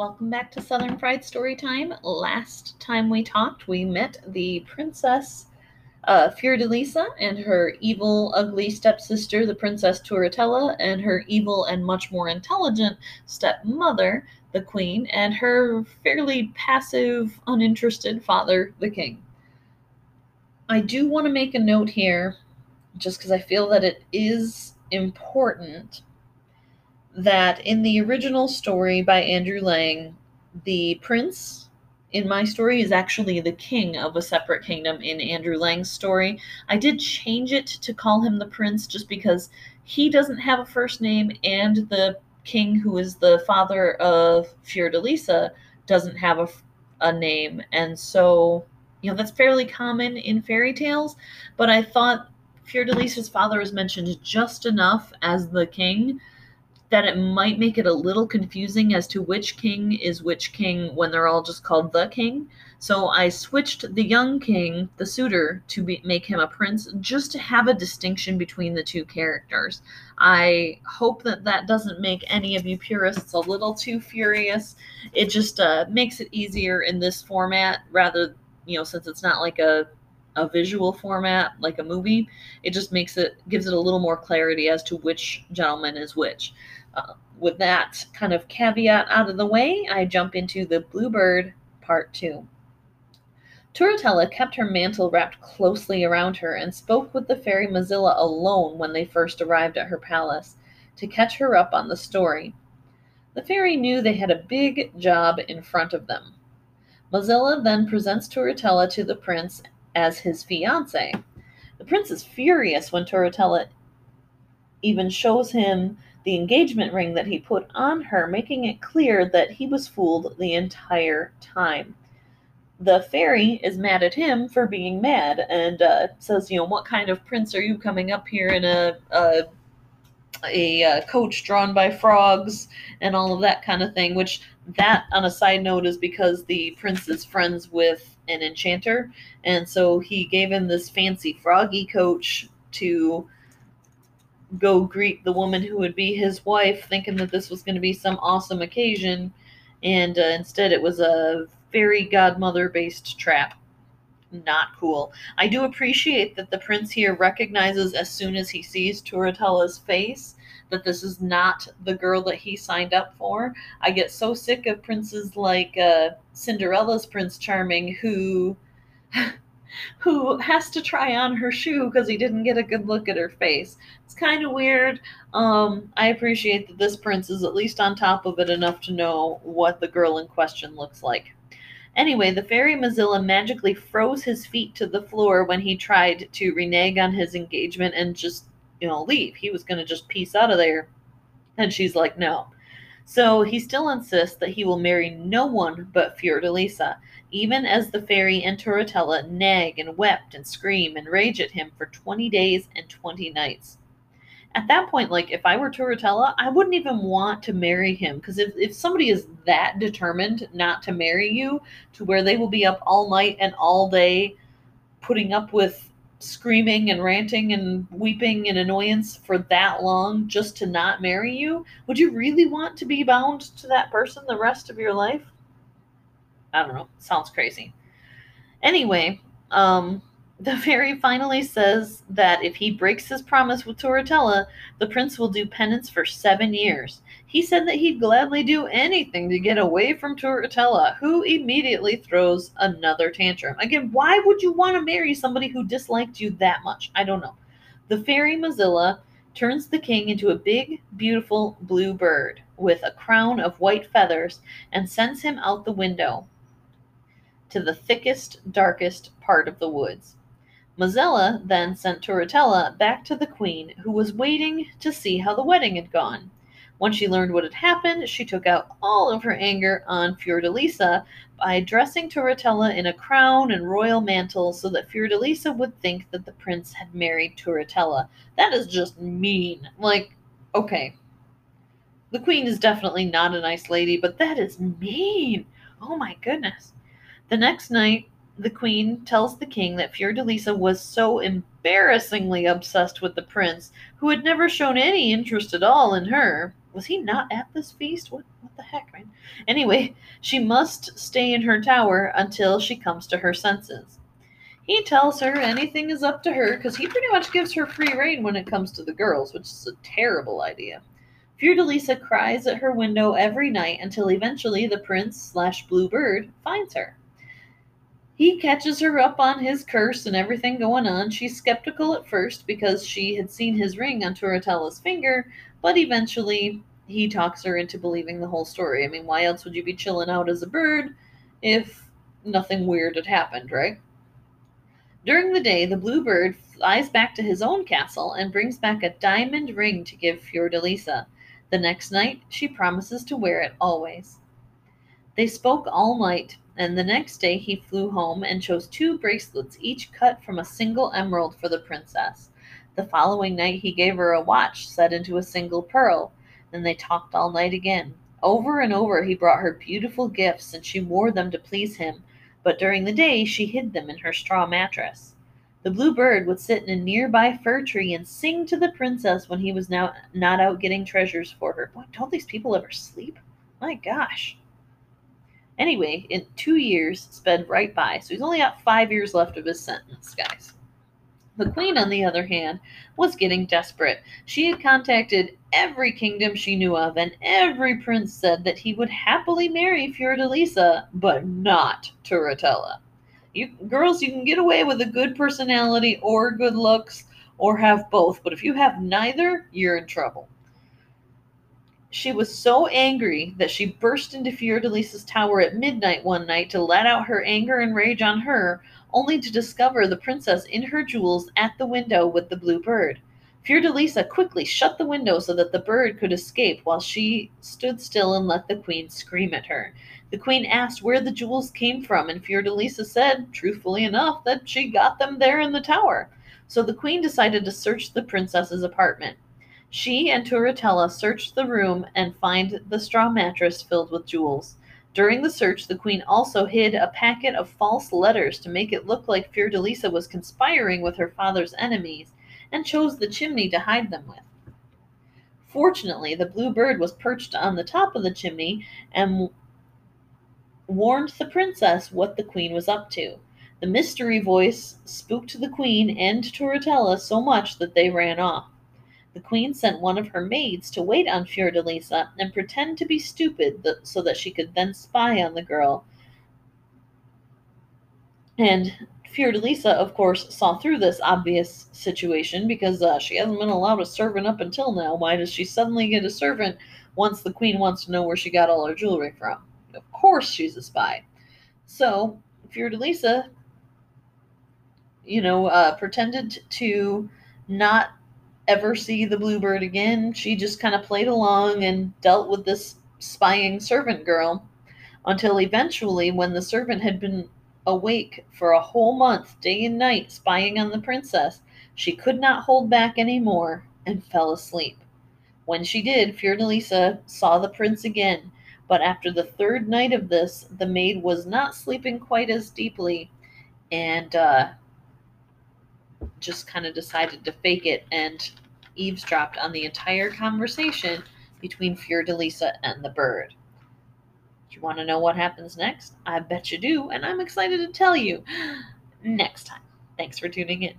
Welcome back to Southern Fried Storytime. Last time we talked, we met the princess uh, Fiordalisa and her evil, ugly stepsister, the Princess Turritella, and her evil and much more intelligent stepmother, the Queen, and her fairly passive, uninterested father, the King. I do want to make a note here, just because I feel that it is important that in the original story by Andrew Lang, the prince in my story is actually the king of a separate kingdom in Andrew Lang's story. I did change it to call him the prince just because he doesn't have a first name and the king who is the father of Fiordalisa doesn't have a, a name. And so, you know, that's fairly common in fairy tales, but I thought Fiordalisa's father is mentioned just enough as the king that it might make it a little confusing as to which king is which king when they're all just called the king. So I switched the young king, the suitor, to be, make him a prince just to have a distinction between the two characters. I hope that that doesn't make any of you purists a little too furious. It just uh, makes it easier in this format rather, you know, since it's not like a a visual format like a movie it just makes it gives it a little more clarity as to which gentleman is which uh, with that kind of caveat out of the way, I jump into the Bluebird part two. Turritella kept her mantle wrapped closely around her and spoke with the fairy Mozilla alone when they first arrived at her palace to catch her up on the story. The fairy knew they had a big job in front of them. Mozilla then presents Turritella to the prince as his fiance. The prince is furious when Turritella even shows him the engagement ring that he put on her, making it clear that he was fooled the entire time. The fairy is mad at him for being mad and uh, says, "You know, what kind of prince are you coming up here in a a, a, a coach drawn by frogs and all of that kind of thing?" Which that, on a side note, is because the prince is friends with an enchanter, and so he gave him this fancy froggy coach to go greet the woman who would be his wife, thinking that this was going to be some awesome occasion, and uh, instead it was a fairy godmother based trap. Not cool. I do appreciate that the prince here recognizes as soon as he sees Turritella's face that this is not the girl that he signed up for. I get so sick of princes like uh, Cinderella's Prince Charming who who has to try on her shoe because he didn't get a good look at her face. It's kind of weird. Um, I appreciate that this prince is at least on top of it enough to know what the girl in question looks like. Anyway, the fairy Mozilla magically froze his feet to the floor when he tried to renege on his engagement and just, you know, leave. He was going to just piece out of there. And she's like, no. So he still insists that he will marry no one but Fiordalisa, even as the fairy and Turritella nag and wept and scream and rage at him for 20 days and 20 nights. At that point, like if I were Turritella, I wouldn't even want to marry him because if, if somebody is that determined not to marry you to where they will be up all night and all day putting up with screaming and ranting and weeping and annoyance for that long just to not marry you, would you really want to be bound to that person the rest of your life? I don't know. Sounds crazy. Anyway, um, the fairy finally says that if he breaks his promise with Turritella, the prince will do penance for seven years. He said that he'd gladly do anything to get away from Turritella, who immediately throws another tantrum. Again, why would you want to marry somebody who disliked you that much? I don't know. The fairy Mozilla turns the king into a big, beautiful blue bird with a crown of white feathers and sends him out the window to the thickest, darkest part of the woods. Mozilla then sent Turritella back to the queen, who was waiting to see how the wedding had gone. When she learned what had happened, she took out all of her anger on Fiordalisa by dressing Turritella in a crown and royal mantle so that Fiordalisa would think that the prince had married Turritella. That is just mean. Like, okay. The queen is definitely not a nice lady, but that is mean. Oh my goodness. The next night, the queen tells the king that Fiordalisa was so embarrassingly obsessed with the prince, who had never shown any interest at all in her, was he not at this feast? What what the heck, man? Anyway, she must stay in her tower until she comes to her senses. He tells her anything is up to her because he pretty much gives her free reign when it comes to the girls, which is a terrible idea. Fiordalisa cries at her window every night until eventually the prince slash blue bird finds her. He catches her up on his curse and everything going on. She's skeptical at first because she had seen his ring on Turritella's finger, but eventually he talks her into believing the whole story. I mean, why else would you be chilling out as a bird if nothing weird had happened, right? During the day, the blue bird flies back to his own castle and brings back a diamond ring to give Fiordalisa. The next night, she promises to wear it always. They spoke all night, and the next day he flew home and chose two bracelets, each cut from a single emerald for the princess. The following night, he gave her a watch set into a single pearl. Then they talked all night again. Over and over, he brought her beautiful gifts, and she wore them to please him but during the day she hid them in her straw mattress. The blue bird would sit in a nearby fir tree and sing to the princess when he was now not out getting treasures for her. Boy, don't these people ever sleep? My gosh. Anyway, in two years sped right by, so he's only got five years left of his sentence, guys. The queen, on the other hand, was getting desperate. She had contacted every kingdom she knew of, and every prince said that he would happily marry Fiordalisa, but not Turritella. You girls, you can get away with a good personality or good looks, or have both, but if you have neither, you're in trouble. She was so angry that she burst into Fiordalisa's tower at midnight one night to let out her anger and rage on her, only to discover the princess in her jewels at the window with the blue bird. Fiordalisa quickly shut the window so that the bird could escape while she stood still and let the queen scream at her. The queen asked where the jewels came from, and Fiordalisa said, truthfully enough, that she got them there in the tower. So the queen decided to search the princess's apartment. She and Turritella searched the room and find the straw mattress filled with jewels. During the search, the queen also hid a packet of false letters to make it look like Fiordalisa was conspiring with her father's enemies, and chose the chimney to hide them with. Fortunately, the blue bird was perched on the top of the chimney and warned the princess what the queen was up to. The mystery voice spooked the queen and Turritella so much that they ran off. The queen sent one of her maids to wait on Fiordalisa and pretend to be stupid so that she could then spy on the girl. And Fiordalisa, of course, saw through this obvious situation because uh, she hasn't been allowed a servant up until now. Why does she suddenly get a servant once the queen wants to know where she got all her jewelry from? Of course she's a spy. So Fiordalisa, you know, uh, pretended to not ever see the bluebird again. She just kind of played along and dealt with this spying servant girl until eventually, when the servant had been awake for a whole month, day and night, spying on the princess, she could not hold back any more and fell asleep. When she did, Fiordalisa saw the prince again, but after the third night of this, the maid was not sleeping quite as deeply and uh, just kind of decided to fake it and eavesdropped on the entire conversation between Fiordalisa and the bird. Do you want to know what happens next? I bet you do, and I'm excited to tell you next time. Thanks for tuning in.